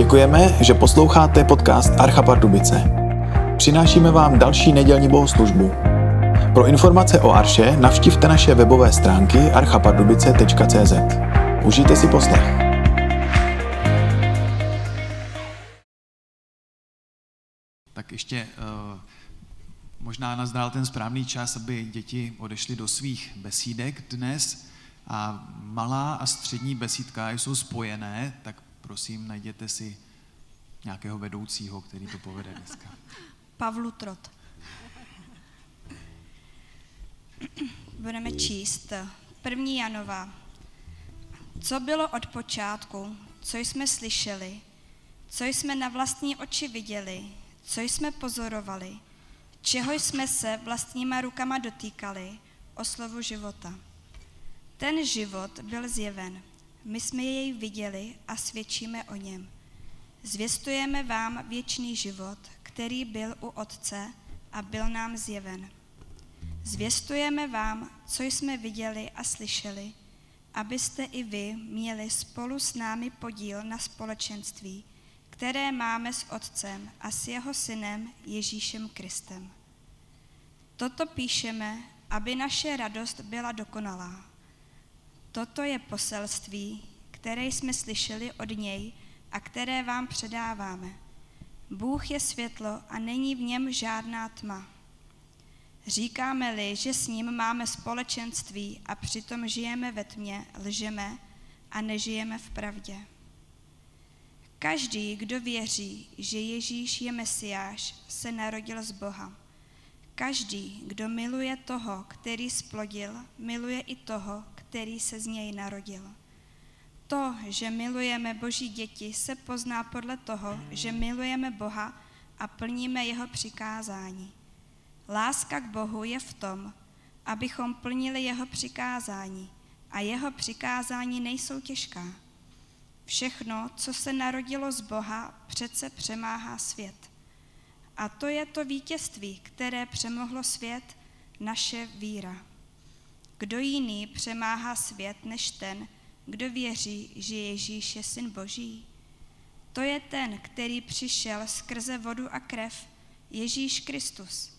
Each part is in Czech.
Děkujeme, že posloucháte podcast Archa Pardubice. Přinášíme vám další nedělní bohoslužbu. Pro informace o Arše navštivte naše webové stránky archapardubice.cz. Užijte si poslech. Tak ještě uh, možná nazdál ten správný čas, aby děti odešly do svých besídek dnes. A malá a střední besídka jsou spojené, tak prosím, najděte si nějakého vedoucího, který to povede dneska. Pavlu Trot. Budeme číst 1. Janova. Co bylo od počátku, co jsme slyšeli, co jsme na vlastní oči viděli, co jsme pozorovali, čeho jsme se vlastníma rukama dotýkali, o slovu života. Ten život byl zjeven. My jsme jej viděli a svědčíme o něm. Zvěstujeme vám věčný život, který byl u Otce a byl nám zjeven. Zvěstujeme vám, co jsme viděli a slyšeli, abyste i vy měli spolu s námi podíl na společenství, které máme s Otcem a s jeho synem Ježíšem Kristem. Toto píšeme, aby naše radost byla dokonalá. Toto je poselství, které jsme slyšeli od něj a které vám předáváme. Bůh je světlo a není v něm žádná tma. Říkáme-li, že s ním máme společenství a přitom žijeme ve tmě, lžeme a nežijeme v pravdě. Každý, kdo věří, že Ježíš je Mesiáš, se narodil z Boha. Každý, kdo miluje toho, který splodil, miluje i toho, který se z něj narodil. To, že milujeme Boží děti, se pozná podle toho, že milujeme Boha a plníme jeho přikázání. Láska k Bohu je v tom, abychom plnili jeho přikázání a jeho přikázání nejsou těžká. Všechno, co se narodilo z Boha, přece přemáhá svět. A to je to vítězství, které přemohlo svět, naše víra. Kdo jiný přemáhá svět než ten, kdo věří, že Ježíš je syn Boží? To je ten, který přišel skrze vodu a krev, Ježíš Kristus.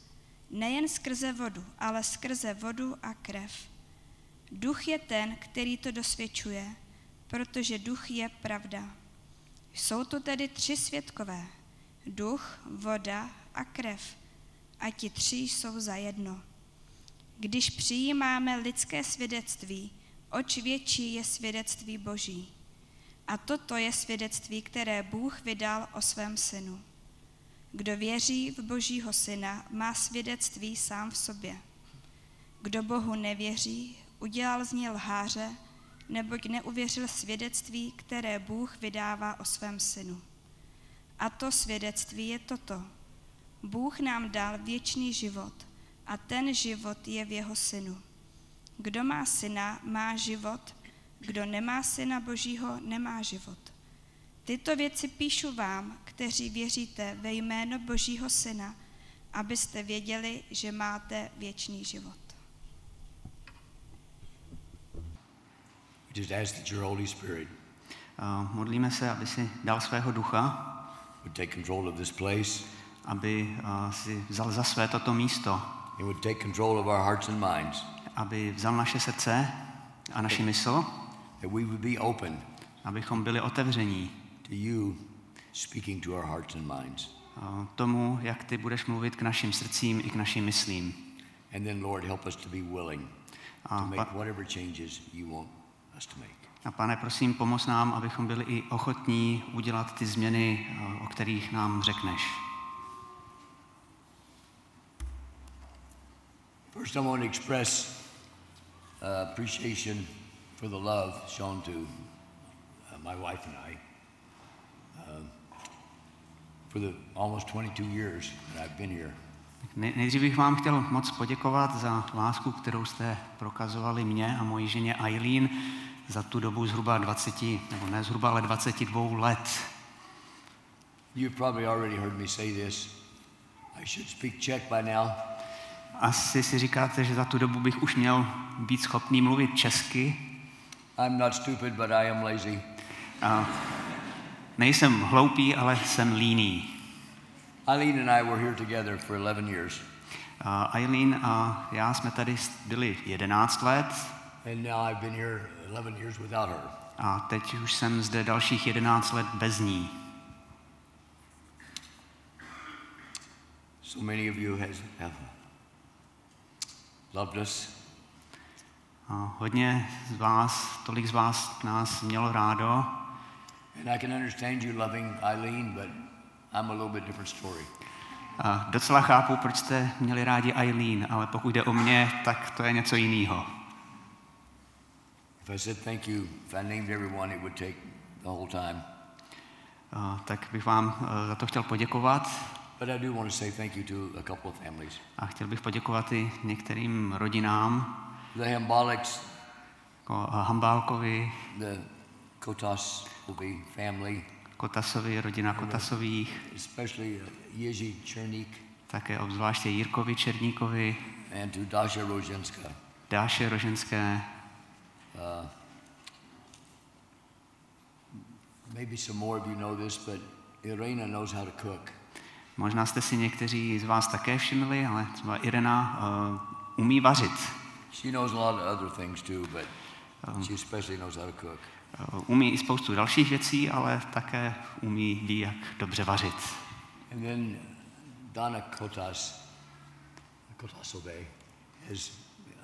Nejen skrze vodu, ale skrze vodu a krev. Duch je ten, který to dosvědčuje, protože duch je pravda. Jsou tu tedy tři svědkové. Duch, voda a krev. A ti tři jsou za jedno. Když přijímáme lidské svědectví, oč větší je svědectví Boží. A toto je svědectví, které Bůh vydal o svém synu. Kdo věří v Božího syna, má svědectví sám v sobě. Kdo Bohu nevěří, udělal z něj lháře, neboť neuvěřil svědectví, které Bůh vydává o svém synu. A to svědectví je toto. Bůh nám dal věčný život a ten život je v jeho synu. Kdo má syna, má život, kdo nemá syna Božího, nemá život. Tyto věci píšu vám, kteří věříte ve jméno Božího syna, abyste věděli, že máte věčný život. Just ask that your Holy Spirit A modlíme se, aby si dal svého ducha, would take control of this place aby a, si vzal za své toto místo, and would take control of our hearts and minds, aby vzal naše srdce a naši mysl, that we would be open abychom byli otevření to you speaking to our hearts and minds. tomu, jak ty budeš mluvit k našim srdcím i k našim myslím. And then, Lord, help us to be willing to make whatever changes you want us to make. a pane, prosím, pomoz nám, abychom byli i ochotní udělat ty změny, o kterých nám řekneš. First, I want to express uh, appreciation for the love shown to uh, my wife and I um, for the almost 22 years that I've been here. Nej- Nejdřív bych vám chtěl moc poděkovat za lásku, kterou jste prokazovali mě a mojí ženě Eileen za tu dobu zhruba 20, nebo ne zhruba, ale 22 let. You've probably already heard me say this. I should speak Czech by now. Asi si říkáte, že za tu dobu bych už měl být schopný mluvit česky. I'm not stupid, but I am lazy. A nejsem hloupý, ale jsem líný. Eileen and I were here together for 11 years, A Eileen a já jsme tady byli 11 let and now I've been here 11 years without her. a teď už jsem zde dalších 11 let bez ní. So many of you has, have loved us, A hodně z vás, tolik z vás nás mělo rádo and I can understand you loving Eileen, but I'm a little bit different story. a docela chápu, proč jste měli rádi Eileen, ale pokud jde o mě, tak to je něco jiného. If I said thank you, if I named everyone, it would take the whole time. A Tak bych vám eh, za to chtěl poděkovat But I do want to say thank you to a couple of families. a chtěl bych poděkovat i některým rodinám, The Hambalics, jako Hambálkovi, the Kotas family, Kotasovi, rodina Kotasových, especially uh, Jiří Černík. Také obzvláště Jirkovi Černíkovi, and to Dasha Roženska. Dáše Roženské, Maybe some more of you know this, but Irena knows how to cook. Možná jste si někteří z vás také všimli, ale třeba Irena uh, umí vařit. She knows a lot of other things too, but she especially knows how to cook. Uh, umí i spoustu dalších věcí, ale také umí, ví, jak dobře vařit. And then Donna Kotas, Kotasove, has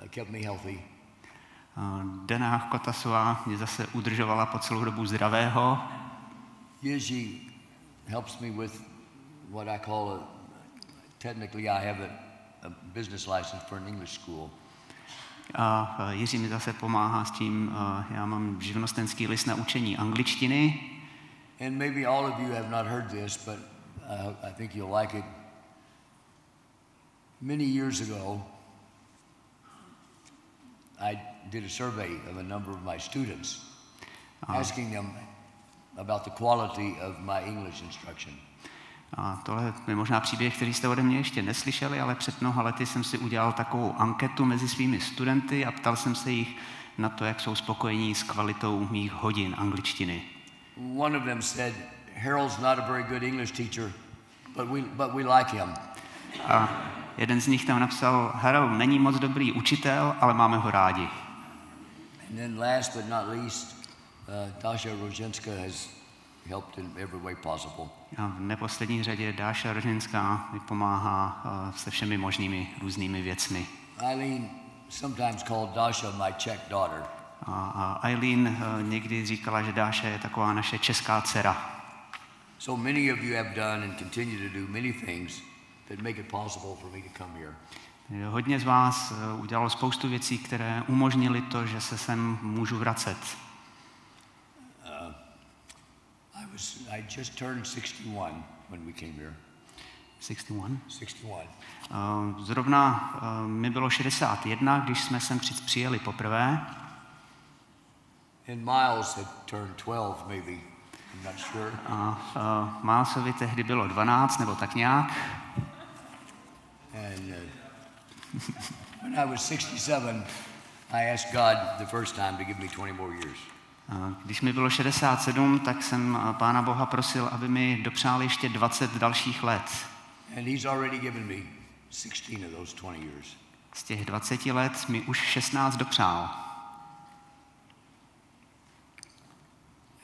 kept me healthy. Uh, Dena Kotasová mě zase udržovala po celou dobu zdravého. Jiří helps me with what I call a, technically I have a, a business license for an English school. A uh, Jiří mi zase pomáhá s tím, uh, já mám živnostenský list na učení angličtiny. And maybe all of you have not heard this, but uh, I think you'll like it. Many years ago, I did a survey of a number of my students, asking them about the quality of my English instruction. A tohle je možná příběh, který jste ode mě ještě neslyšeli, ale před mnoha lety jsem si udělal takovou anketu mezi svými studenty a ptal jsem se jich na to, jak jsou spokojení s kvalitou mých hodin angličtiny. One of them said, Harold's not a very good English teacher, but we, but we like him. A jeden z nich tam napsal, Harold není moc dobrý učitel, ale máme ho rádi. And then last but not least, uh, Dasha Roženska has helped in every way possible. A v neposlední řadě Dáša Rožinská mi pomáhá eh, se všemi možnými různými věcmi. Eileen sometimes called Dasha my Czech daughter. A, a Eileen eh, někdy říkala, že Dáša je taková naše česká dcera. So many of you have done and continue to do many things that make it possible for me to come here. Hodně z vás eh, udělalo spoustu věcí, které umožnily to, že se sem můžu vracet. I was I just turned 61 when we came here. 61. 61. Eh, Zrovna eh, mi bylo 61, když jsme sem při- přijeli poprvé. And Miles had turned 12 maybe. I'm not sure. A uh, Milesovi tehdy bylo 12 nebo tak nějak. And uh, when I was 67, I asked God the first time to give me 20 more years. Když mi bylo 67, tak jsem eh, Pána Boha prosil, aby mi dopřál ještě 20 dalších let. And He's already given me 16 of those 20 years. Z těch 20 let mi už 16 dopřál.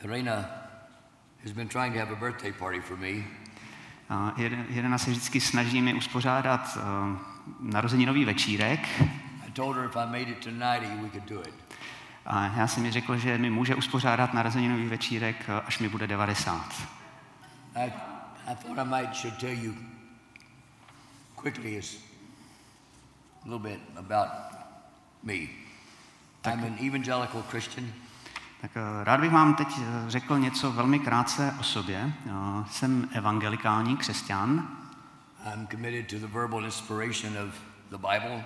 Irena has been trying to have a birthday party for me, A jeden- Jelena se vždycky snaží mi uspořádat uh, narozeninový večírek. I told her if I made it to 90, we could do it. A já jsem mi řekl, že mi může uspořádat narozeninový večírek, až mi bude 90. I, I thought I might should tell you quickly is a little bit about me. I'm an evangelical Christian. Tak eh, rád bych vám teď eh, řekl něco velmi krátce o sobě. Eh, Jsem evangelikální křesťan. I'm committed to the verbal inspiration of the Bible.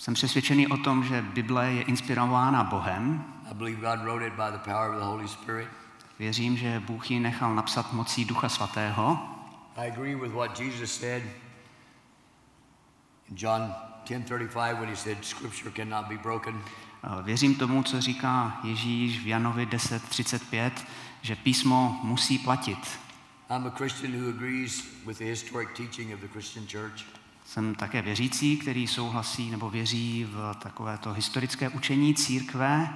Jsem přesvědčený o tom, že Bible je inspirována Bohem. Věřím, že Bůh ji nechal napsat mocí Ducha Svatého. I agree with what Jesus said in John 10:35 when he said scripture cannot be broken. Eh, Věřím tomu, co říká Ježíš v Janovi 10.35, že písmo musí platit. I'm a Christian who agrees with the historic teaching of the Christian church. Jsem také věřící, který souhlasí nebo věří v takovéto historické učení církve,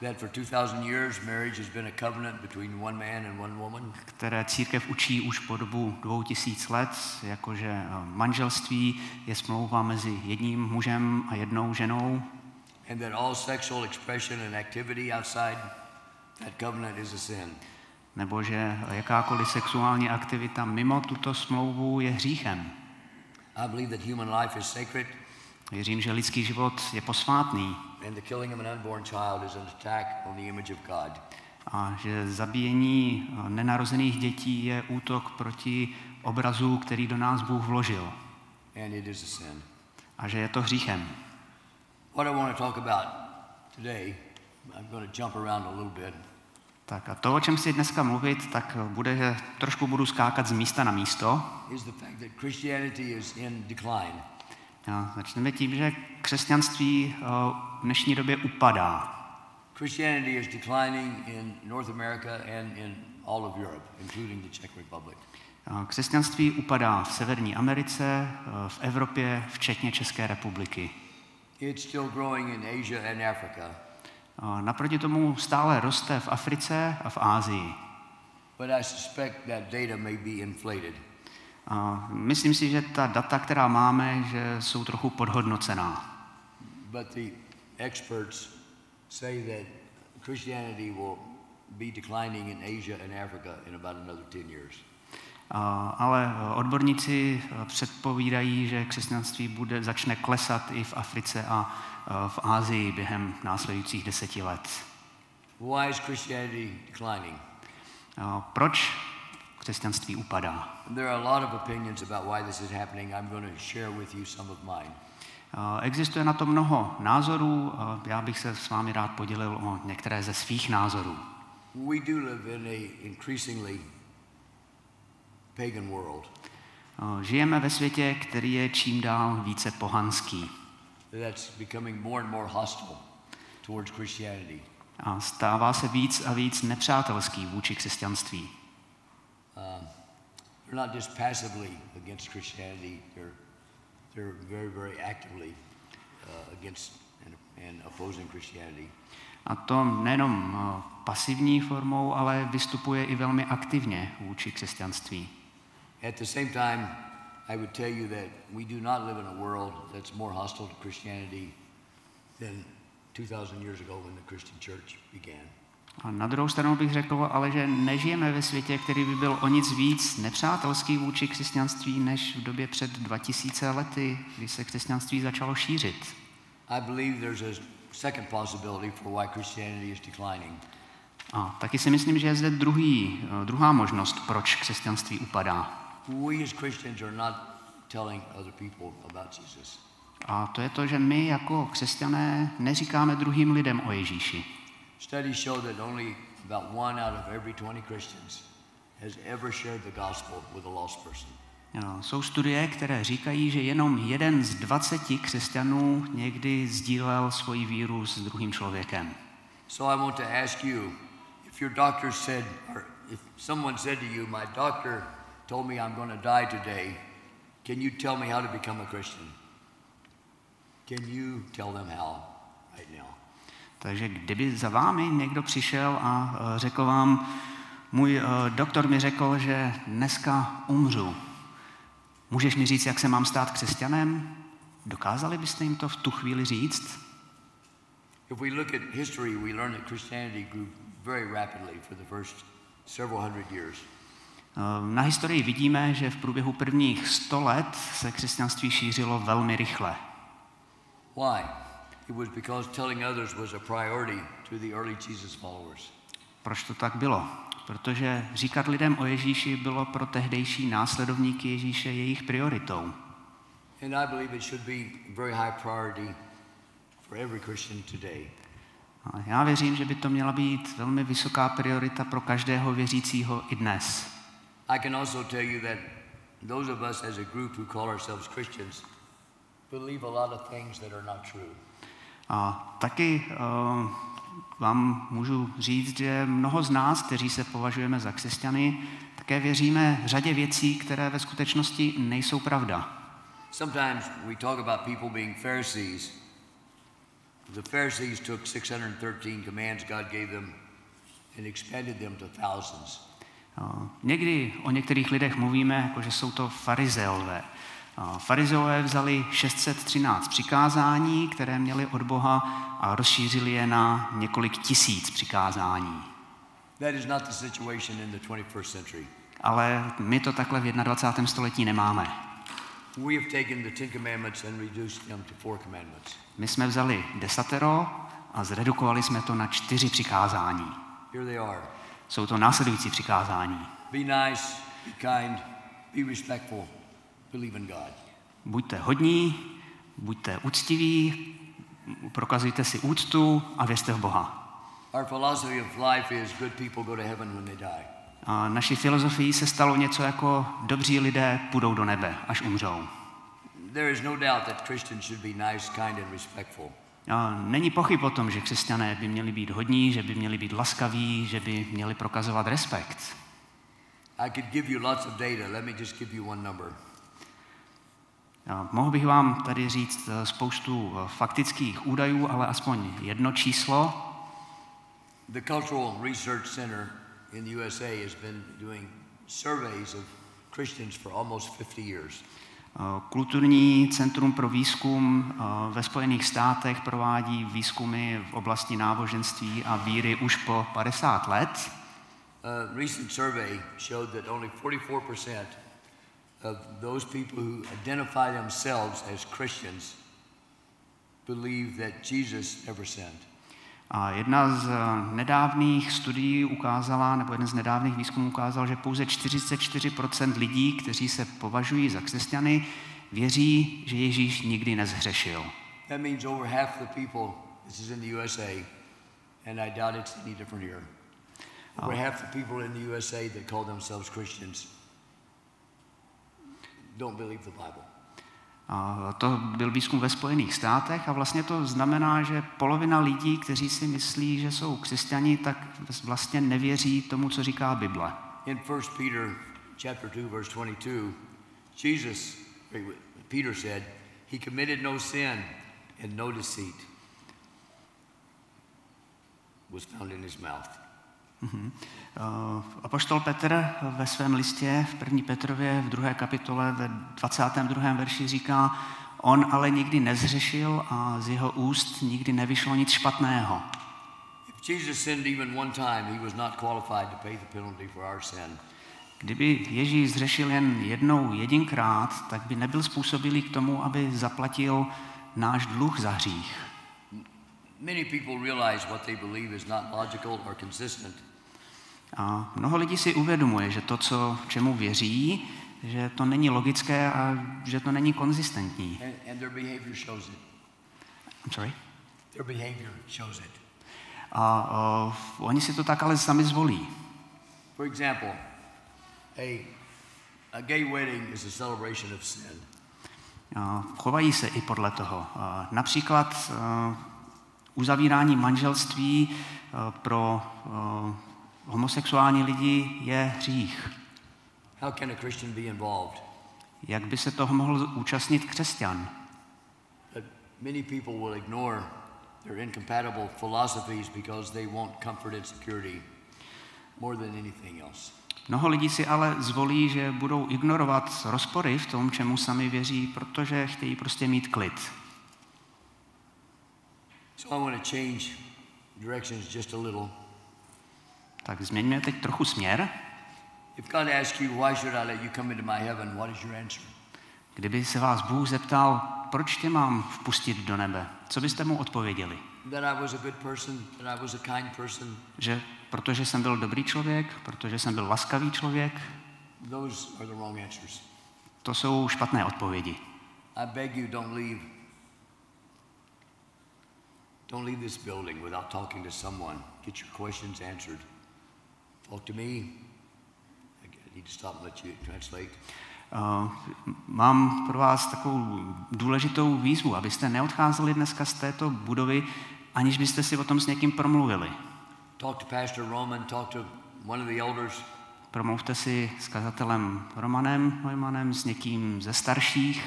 That for 2,000 years, marriage has been a covenant between one man and one woman. které církev učí už po dobu dvou tisíc let, jakože eh, manželství je smlouva mezi jedním mužem a jednou ženou and that all sexual expression and activity outside that covenant is a sin. nebo že jakákoliv sexuální aktivita mimo tuto smlouvu je hříchem. I believe that human life is sacred, Věřím, že lidský život je posvátný and the killing of an unborn child is an attack on the image of God. a že zabíjení eh, nenarozených dětí je útok proti obrazu, který do nás Bůh vložil And it is a sin. a že je to hříchem. What I want to talk about today, I'm going to jump around a little bit, Tak a to, o čem si dneska mluvit, tak bude, že trošku budu skákat z místa na místo. A začneme tím, že křesťanství eh, v dnešní době upadá. Christianity is declining in North America and in all of Europe, including the Czech Republic. A Křesťanství upadá v Severní Americe, eh, v Evropě, včetně České republiky. It's still growing in Asia and Africa, Naproti tomu stále roste v Africe a v Ázii. but I suspect that data may be inflated. A myslím si, že ta data, která máme, že jsou trochu podhodnocená. But the experts say that Christianity will be declining in Asia and Africa in about another 10 years. A, ale odborníci předpovídají, že křesťanství bude, začne klesat i v Africe a v Ázii během následujících deseti let. Why is Christianity declining? Proč křesťanství upadá? There are a lot of opinions about why this is happening. I'm going to share with you some of mine. A Existuje na to mnoho názorů, a já bych se s vámi rád podělil o některé ze svých názorů. We do live in a increasingly pagan world Žijeme ve světě, který je čím dál více pohanský that's becoming more and more hostile towards Christianity. a stává se víc a víc nepřátelský vůči křesťanství. Um, they're not just passively against Christianity, they're, they're very, very actively uh, against and, and opposing Christianity. A to nejenom eh, pasivní formou, ale vystupuje i velmi aktivně vůči křesťanství. At the same time, I would tell you that we do not live in a world that's more hostile to Christianity than 2,000 years ago when the Christian church began. A na druhou stranu bych řekl, ale že nežijeme ve světě, který by byl o nic víc nepřátelský vůči křesťanství, než v době před 2000 lety, kdy se křesťanství začalo šířit. I believe there's a second possibility for why Christianity is declining. A taky si myslím, že je zde druhý, eh, druhá možnost, proč křesťanství upadá. We as Christians are not telling other people about Jesus. A to je to, že my jako křesťané neříkáme druhým lidem o Ježíši. Studies show that only about one out of every 20 Christians has ever shared the gospel with a lost person. Jo, Jsou studie, které říkají, že jenom jeden z 20 křesťanů někdy sdílel svoji víru s druhým člověkem. So I want to ask you if your doctor said, or if someone said to you, My doctor told me I'm going to die today, can you tell me how to become a Christian? Can you tell them how right now? Takže kdyby za vámi někdo přišel a eh, řekl vám, můj eh, doktor mi řekl, že dneska umřu, můžeš mi říct, jak se mám stát křesťanem? Dokázali byste jim to v tu chvíli říct? If we look at history, we learn that Christianity grew very rapidly for the first several hundred years. Eh, Na historii vidíme, že v průběhu prvních 100 let se křesťanství šířilo velmi rychle. Why? It was because telling others was a priority to the early Jesus followers. Proč to tak bylo? Protože říkat lidem o Ježíši bylo pro tehdejší následovníky Ježíše jejich prioritou. And I believe it should be very high priority for every Christian today. A já věřím, že by to měla být velmi vysoká priorita pro každého věřícího i dnes. I can also tell you that those of us as a group who call ourselves Christians believe a lot of things that are not true. A taky uh, vám můžu říct, že mnoho z nás, kteří se považujeme za křesťany, také věříme řadě věcí, které ve skutečnosti nejsou pravda. Sometimes we talk about people being Pharisees. The Pharisees took 613 commands God gave them and expanded them to thousands. Někdy o některých lidech mluvíme, jako že jsou to farizeové. Farizeové vzali 613 přikázání, které měli od Boha a rozšířili je na několik tisíc přikázání. That is not the situation in the 21st century. Ale my to takhle v 21. století nemáme. We have taken the Ten Commandments and reduced them to four commandments. My jsme vzali desatero a zredukovali jsme to na čtyři přikázání. Here they are. Jsou to následující přikázání. Be nice, be kind, be respectful, believe in God. Buďte hodní, buďte úctiví, prokazujte si úctu a věřte v Boha. Our philosophy of life is good people go to heaven when they die. A naší filozofií se stalo něco jako dobří lidé půjdou do nebe, až umřou. There is no doubt that Christians should be nice, kind, and respectful. A není pochyb o tom, že křesťané by měli být hodní, že by měli být laskaví, že by měli prokazovat respekt. I could give you lots of data. Let me just give you one number. A mohl bych vám tady říct eh, spoustu eh, faktických údajů, ale aspoň jedno číslo. The Cultural Research Center in the USA has been doing surveys of Christians for almost 50 years. Eh, Kulturní centrum pro výzkum eh, ve Spojených státech provádí výzkumy v oblasti náboženství a víry už po 50 let. A recent survey showed that only 44% of those people who identify themselves as Christians believe that Jesus never sinned. A jedna z eh, nedávných studií ukázala, nebo jeden z nedávných výzkumů ukázal, že pouze 44% lidí, kteří se považují za křesťany, věří, že Ježíš nikdy nezhřešil. That means over half the people, this is in the USA, and I doubt it's any different here. Over half the people in the USA that call themselves Christians don't believe the Bible. To byl výzkum ve Spojených státech a vlastně to znamená, že polovina lidí, kteří si myslí, že jsou křesťani, tak vlastně nevěří tomu, co říká Bible. In 1 Peter chapter 2 verse 22, Jesus Peter said, he committed no sin and no deceit was found in his mouth. Uh, Apoštol Petr ve svém listě v 1. Petrově v 2. kapitole ve 22. verši říká, on ale nikdy nezřešil a z jeho úst nikdy nevyšlo nic špatného. Kdyby Ježíš zřešil jen jednou jedinkrát, tak by nebyl způsobilý k tomu, aby zaplatil náš dluh za hřích. Many people realize what they believe is not logical or consistent, A mnoho lidí si uvědomuje, že to, co, čemu věří, že to není logické a že to není konzistentní. I'm sorry? Their behavior shows it. A uh, oni si to tak ale sami zvolí. For example, a, a gay wedding is a celebration of sin. A chovají se i podle toho. A například uh, uzavírání manželství uh, pro uh, homosexuální lidi je hřích. How can a Christian be involved? Jak by se toho mohl účastnit křesťan? But many people will ignore their incompatible philosophies because they want comfort and security more than anything else. Mnoho lidí si ale zvolí, že budou ignorovat rozpory v tom, čemu sami věří, protože chtějí prostě mít klid. So I want to change directions just a little. Tak změňme teď trochu směr. If God asks you, why should I let you come into my heaven, what is your answer? Kdyby se vás Bůh zeptal, proč tě mám vpustit do nebe, co byste mu odpověděli? Že protože jsem byl dobrý člověk, protože jsem byl laskavý člověk, to jsou špatné odpovědi. I beg you, don't leave. Don't leave this building without talking to someone. Get your questions answered. Talk to me. I need to stop and let you translate. Uh, Mám pro vás takovou důležitou výzvu, abyste neodcházeli dneska z této budovy, aniž byste si o tom s někým promluvili. Talk to Pastor Roman, talk to one of the elders. Promluvte si s kazatelem Romanem Hojmanem, s někým ze starších.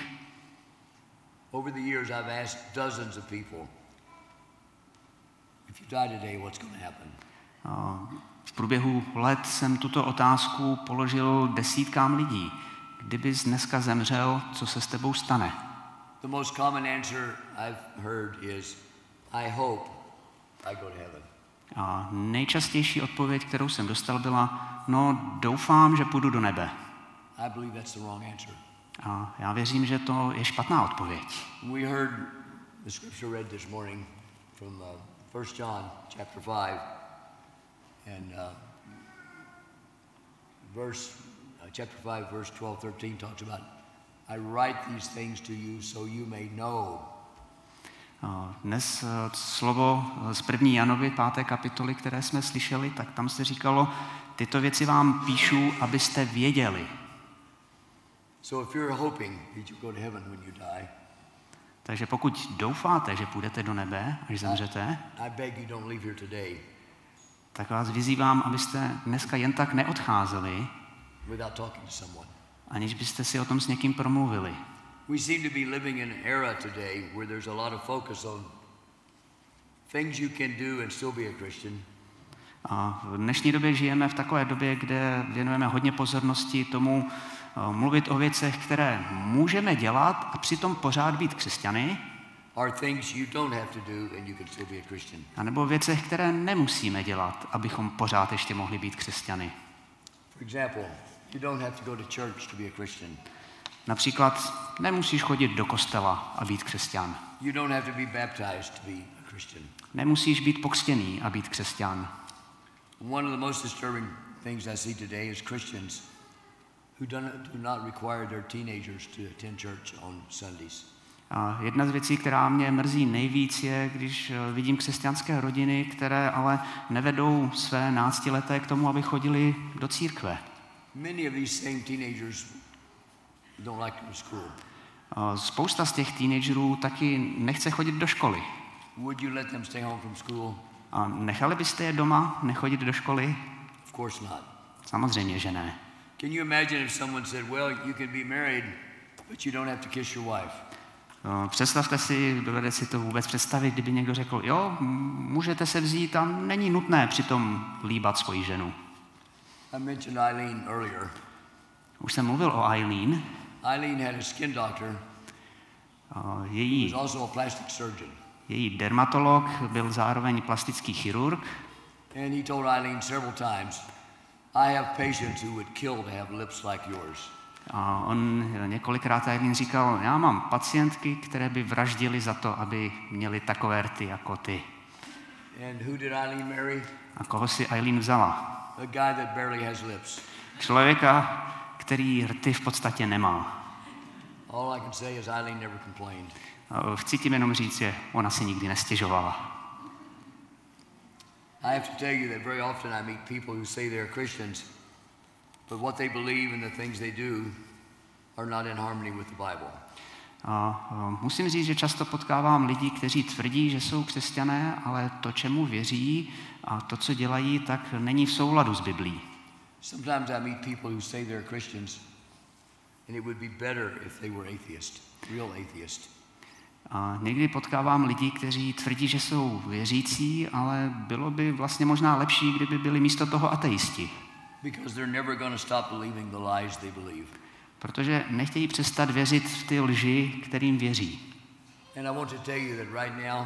Over the years, I've asked dozens of people, if you die today, what's going to happen? Uh, V průběhu let jsem tuto otázku položil desítkám lidí. Kdybys dneska zemřel, co se s tebou stane? The most common answer I've heard is, I hope I go to heaven. A nejčastější odpověď, kterou jsem dostal, byla, no doufám, že půjdu do nebe. I believe that's the wrong answer. A já věřím, že to je špatná odpověď. We heard the scripture read this morning from uh, 1 John chapter 5 and uh, verse uh, chapter 5 verse 12 13 talks about I write these things to you so you may know Dnes eh, slovo z první Janovi, páté kapitoly, které jsme slyšeli, tak tam se říkalo, tyto věci vám píšu, abyste věděli. So if you're hoping that you go to heaven when you die, Takže pokud doufáte, že půjdete do nebe, až zemřete, I beg you don't leave here today tak vás vyzývám, abyste dneska jen tak neodcházeli, aniž byste si o tom s někým promluvili. We seem to be living in an era today where there's a lot of focus on things you can do and still be a Christian. A v dnešní době žijeme v takové době, kde věnujeme hodně pozornosti tomu eh, mluvit o věcech, které můžeme dělat a přitom pořád být křesťany, Are things you don't have to do and you can still be a Christian. anebo o věcech, které nemusíme dělat, abychom pořád ještě mohli být křesťany. For example, you don't have to go to church to be a Christian. Například nemusíš chodit do kostela a být křesťan. You don't have to be baptized to be a Christian. Nemusíš být pokřtěný a být křesťan. One of the most disturbing things I see today is Christians who do not require their teenagers to attend church on Sundays. Jedna z věcí, která mě mrzí nejvíc, je, když eh, vidím křesťanské rodiny, které ale nevedou své náctileté k tomu, aby chodili do církve. A Spousta z těch teenagerů taky nechce chodit do školy. A nechali byste je doma nechodit do školy? Samozřejmě, že ne. Can you imagine if someone said, well, you can be married, but you don't have to kiss your wife? No, Představte si, dovede si to vůbec představit, kdyby někdo řekl, jo, můžete se vzít a není nutné přitom líbat svoji ženu. Už jsem mluvil o Eileen, Eileen had a skin doctor její, was also a plastic surgeon. její dermatolog byl zároveň plastický chirurg And he told Eileen several times, I have patients who would kill to have lips like yours. A on několikrát Eileen říkal, já mám pacientky, které by vraždily za to, aby měly takové rty jako ty. And who did Eileen marry? A koho si Eileen vzala? A guy that barely has lips. Člověka, který rty v podstatě nemá. All I can say is Eileen never complained. A Chci tím jenom říct, že ona si nikdy nestěžovala. I have to tell you that very often I meet people who say they're Christians, but what they believe and the things they do are not in harmony with the Bible. A a musím říct, že často potkávám lidi, kteří tvrdí, že jsou křesťané, ale to, čemu věří a to, co dělají, tak není v souladu s Biblí. Sometimes I meet people who say they're Christians, and it would be better if they were atheist, real atheist. A někdy potkávám lidi, kteří tvrdí, že jsou věřící, ale bylo by vlastně možná lepší, kdyby byli místo toho ateisti. Because they're never going to stop believing the lies they believe. Protože nechtějí přestat věřit v ty lži, kterým věří. And I want to tell you that right now,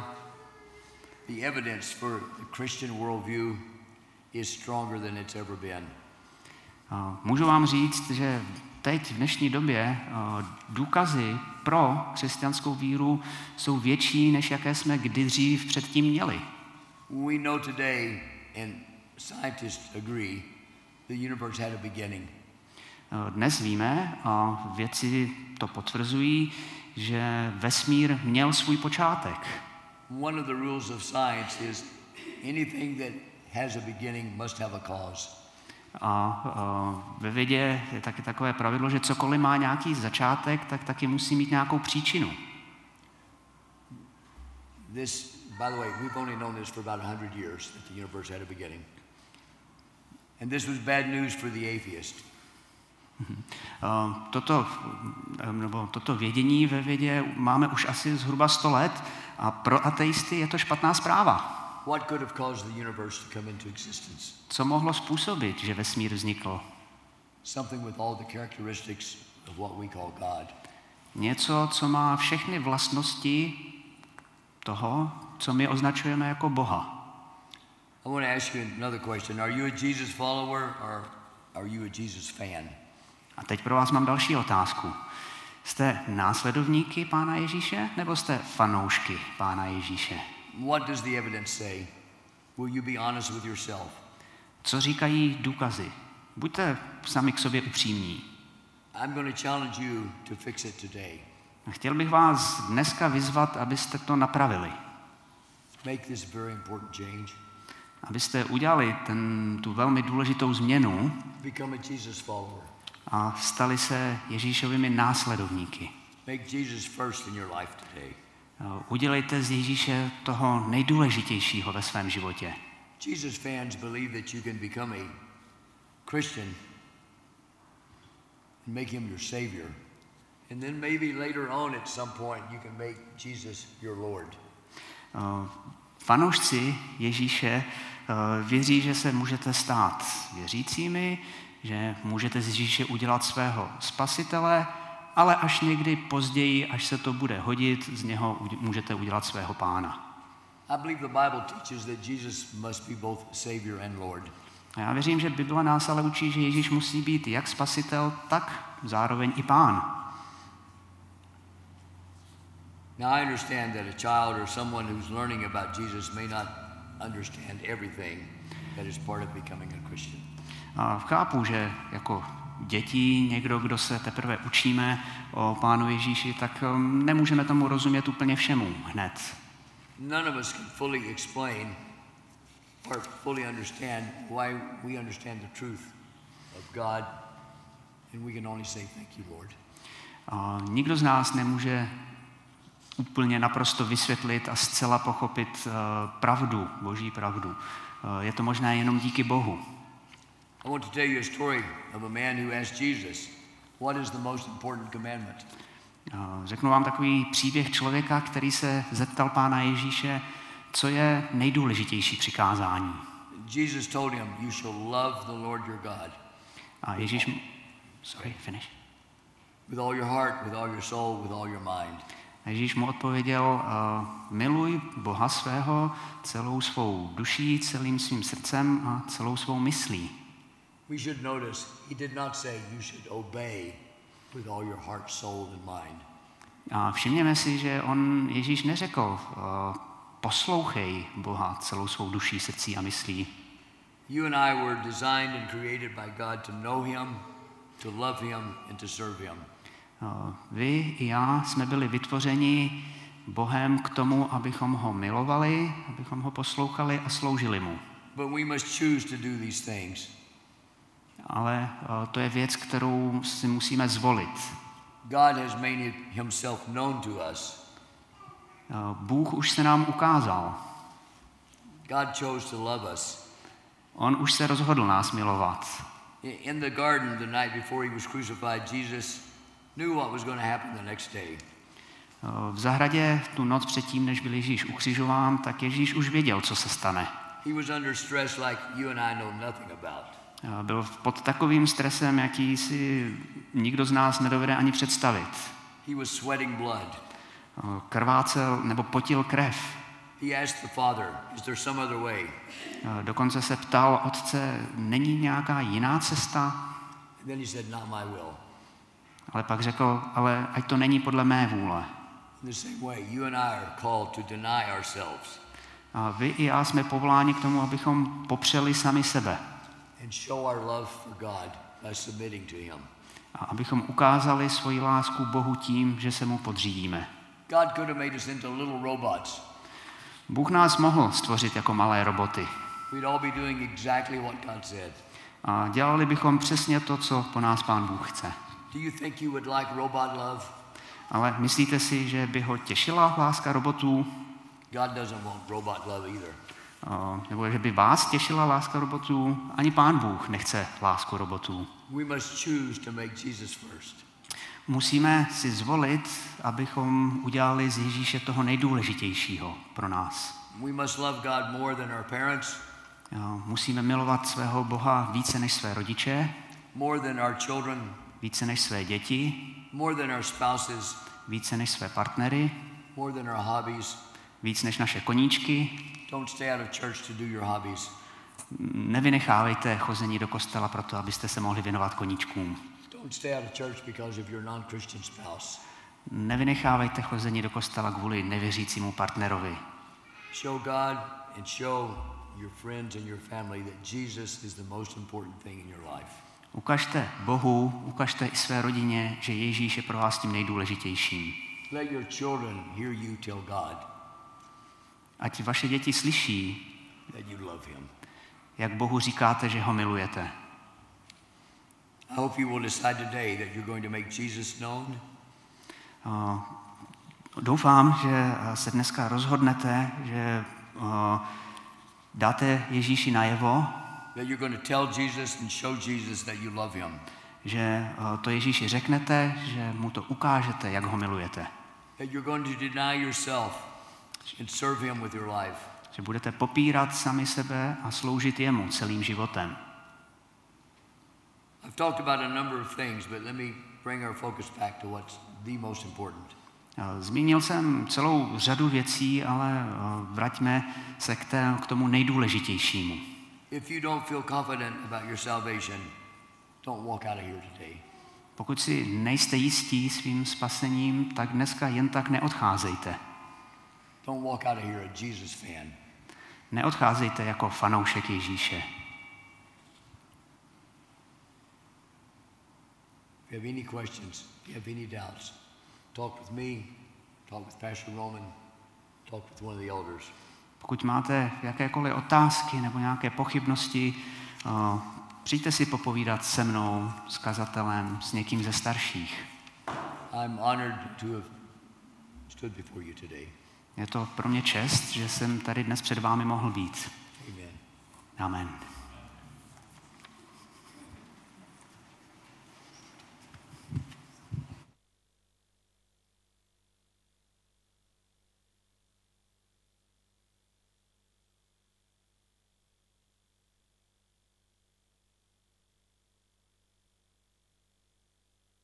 the evidence for the Christian worldview is stronger than it's ever been. Můžu vám říct, že teď v dnešní době důkazy pro křesťanskou víru jsou větší, než jaké jsme kdy dřív předtím měli. We know today, and scientists agree, the universe had a beginning. A Dnes víme, a věci to potvrzují, že vesmír měl svůj počátek. One of the rules of science is anything that has a beginning must have a cause. A, a ve vědě je taky takové pravidlo, že cokoliv má nějaký začátek, tak taky musí mít nějakou příčinu. This, by the way, we've only known this for about 100 years that the universe had a beginning. And this was bad news for the atheist. A Toto, nebo toto vědění ve vědě máme už asi zhruba 100 let a pro ateisty je to špatná zpráva. What could have caused the universe to come into existence? Co mohlo způsobit, že vesmír vznikl? Something with all the characteristics of what we call God. Něco, co má všechny vlastnosti toho, co my označujeme jako Boha. I want to ask you another question. Are you a Jesus follower or are you a Jesus fan? A teď pro vás mám další otázku. Jste následovníky Pána Ježíše nebo jste fanoušky Pána Ježíše? What does the evidence say? Will you be honest with yourself? Co říkají důkazy? Buďte sami k sobě upřímní. I'm going to challenge you to fix it today. Chtěl bych vás dneska vyzvat, abyste to napravili. Make this very important change. Abyste udělali ten, tu velmi důležitou změnu a stali se Ježíšovými následovníky. Udělejte z Ježíše toho nejdůležitějšího ve svém životě. Jesus fans believe that you can become a Christian and make him your Savior. And then maybe later on at some point you can make Jesus your Lord. Fanoušci Ježíše eh, věří, že se můžete stát věřícími, že můžete z Ježíše udělat svého spasitele, ale až někdy později, až se to bude hodit, z něho můžete udělat svého pána. A já věřím, že Bible nás ale učí, že Ježíš musí být jak spasitel, tak zároveň i pán. Now, I understand that a child or someone who's learning about Jesus may not understand everything that is part of becoming a Christian. A chápu, že jako děti, někdo, kdo se teprve učíme o Pánu Ježíši, tak um, nemůžeme tomu rozumět úplně všemu hned. None of us can fully explain or fully understand why we understand the truth of God, and we can only say, Thank you, Lord. A nikdo z nás nemůže úplně naprosto vysvětlit a zcela pochopit uh, pravdu, boží pravdu. Uh, je to možná jenom díky Bohu. I want to tell you a story of a man who asked Jesus, What is the most important commandment? Uh, Řeknu vám takový příběh člověka, který se zeptal Pána Ježíše, co je nejdůležitější přikázání. Jesus told him, You shall love the Lord your God A Ježíš... mu- Sorry, finish. with all your heart, with all your soul, with all your mind. Ježíš mu odpověděl, miluj Boha svého celou svou duší, celým svým srdcem a celou svou myslí. We should notice he did not say you should obey with all your heart, soul, and mind. A všimněme si, že on Ježíš neřekl, poslouchej Boha celou svou duší, srdcí a myslí. You and I were designed and created by God to know him, to love him, and to serve him. Vy i já jsme byli vytvořeni Bohem k tomu, abychom ho milovali, abychom ho poslouchali a sloužili mu. But we must choose to do these things. Ale uh, to je věc, kterou si musíme zvolit. God has made himself known to us. Uh, Bůh už se nám ukázal. God chose to love us. On už se rozhodl nás milovat. In the garden the night before he was crucified, Jesus V zahradě tu noc předtím, než byl Ježíš ukřižován, tak Ježíš už věděl, co se stane. He was under stress like you and I know nothing about. Uh, Byl pod takovým stresem, jaký si nikdo z nás nedovede ani představit. He was sweating blood. Uh, Krvácel nebo potil krev. He asked the Father, Is there some other way? Dokonce se ptal otce, není nějaká jiná cesta? Ale pak řekl, ale ať to není podle mé vůle. A vy i já jsme povoláni k tomu, abychom popřeli sami sebe. A abychom ukázali svoji lásku Bohu tím, že se mu podřídíme. God could have made us into little robots. Bůh nás mohl stvořit jako malé roboty. We'd all be doing exactly what God said. A dělali bychom přesně to, co po nás Pán Bůh chce. Do you think you would like robot love? Ale myslíte si, že by ho těšila láska robotů? God doesn't want robot love either. A, Nebo že by vás těšila láska robotů? Ani Pán Bůh nechce lásku robotů. We must choose to make Jesus first. Musíme si zvolit, abychom udělali z Ježíše toho nejdůležitějšího pro nás. We must love God more than our parents, Jo, Musíme milovat svého Boha více než své rodiče, more than our children, více než své děti, more than our spouses, více než své partnery, more than our hobbies. víc než naše koníčky. Don't stay out of church to do your hobbies. Nevynechávejte chození do kostela proto, abyste se mohli věnovat koníčkům. Don't stay out of church because of your non-Christian spouse. Nevynechávejte chození do kostela kvůli nevěřícímu partnerovi. Show God and show your friends and your family that Jesus is the most important thing in your life. Ukažte Bohu, ukažte i své rodině, že Ježíš je pro vás tím nejdůležitějším. Let your children hear you tell God Ať vaše děti slyší, that you love him. jak Bohu říkáte, že ho milujete. I hope you will decide today that you're going to make Jesus known A Doufám, že eh, se dneska rozhodnete, že eh, dáte Ježíši najevo, that you're going to tell Jesus and show Jesus that you love him. že eh, to Ježíši řeknete, že mu to ukážete, jak ho milujete. That you're going to deny yourself and serve him with your life. Že budete popírat sami sebe a sloužit jemu celým životem. I've talked about a number of things, but let me bring our focus back to what's the most important. Eh, Zmínil jsem celou řadu věcí, ale eh, vraťme se k, té, k tomu nejdůležitějšímu. If you don't feel confident about your salvation, don't walk out of here today. Pokud si nejste jistí svým spasením, tak dneska jen tak neodcházejte. Don't walk out of here a Jesus fan. Neodcházejte jako fanoušek Ježíše. If you have any questions, if you have any doubts, talk with me, talk with Pastor Roman, talk with one of the elders. Pokud máte jakékoliv otázky nebo nějaké pochybnosti, eh, přijďte si popovídat se mnou, s kazatelem, s někým ze starších. I'm honored to have stood before you today. Je to pro mě čest, že jsem tady dnes před vámi mohl být. Amen. Amen.